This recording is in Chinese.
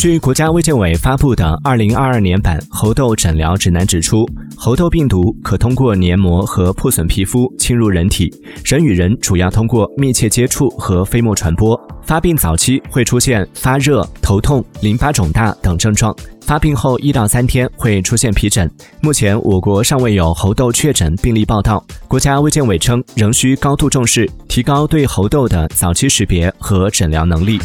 据国家卫健委发布的二零二二年版猴痘诊疗指南指出，猴痘病毒可通过黏膜和破损皮肤侵入人体，人与人主要通过密切接触和飞沫传播。发病早期会出现发热、头痛、淋巴肿大等症状，发病后一到三天会出现皮疹。目前我国尚未有猴痘确诊病例报道。国家卫健委称，仍需高度重视，提高对猴痘的早期识别和诊疗能力。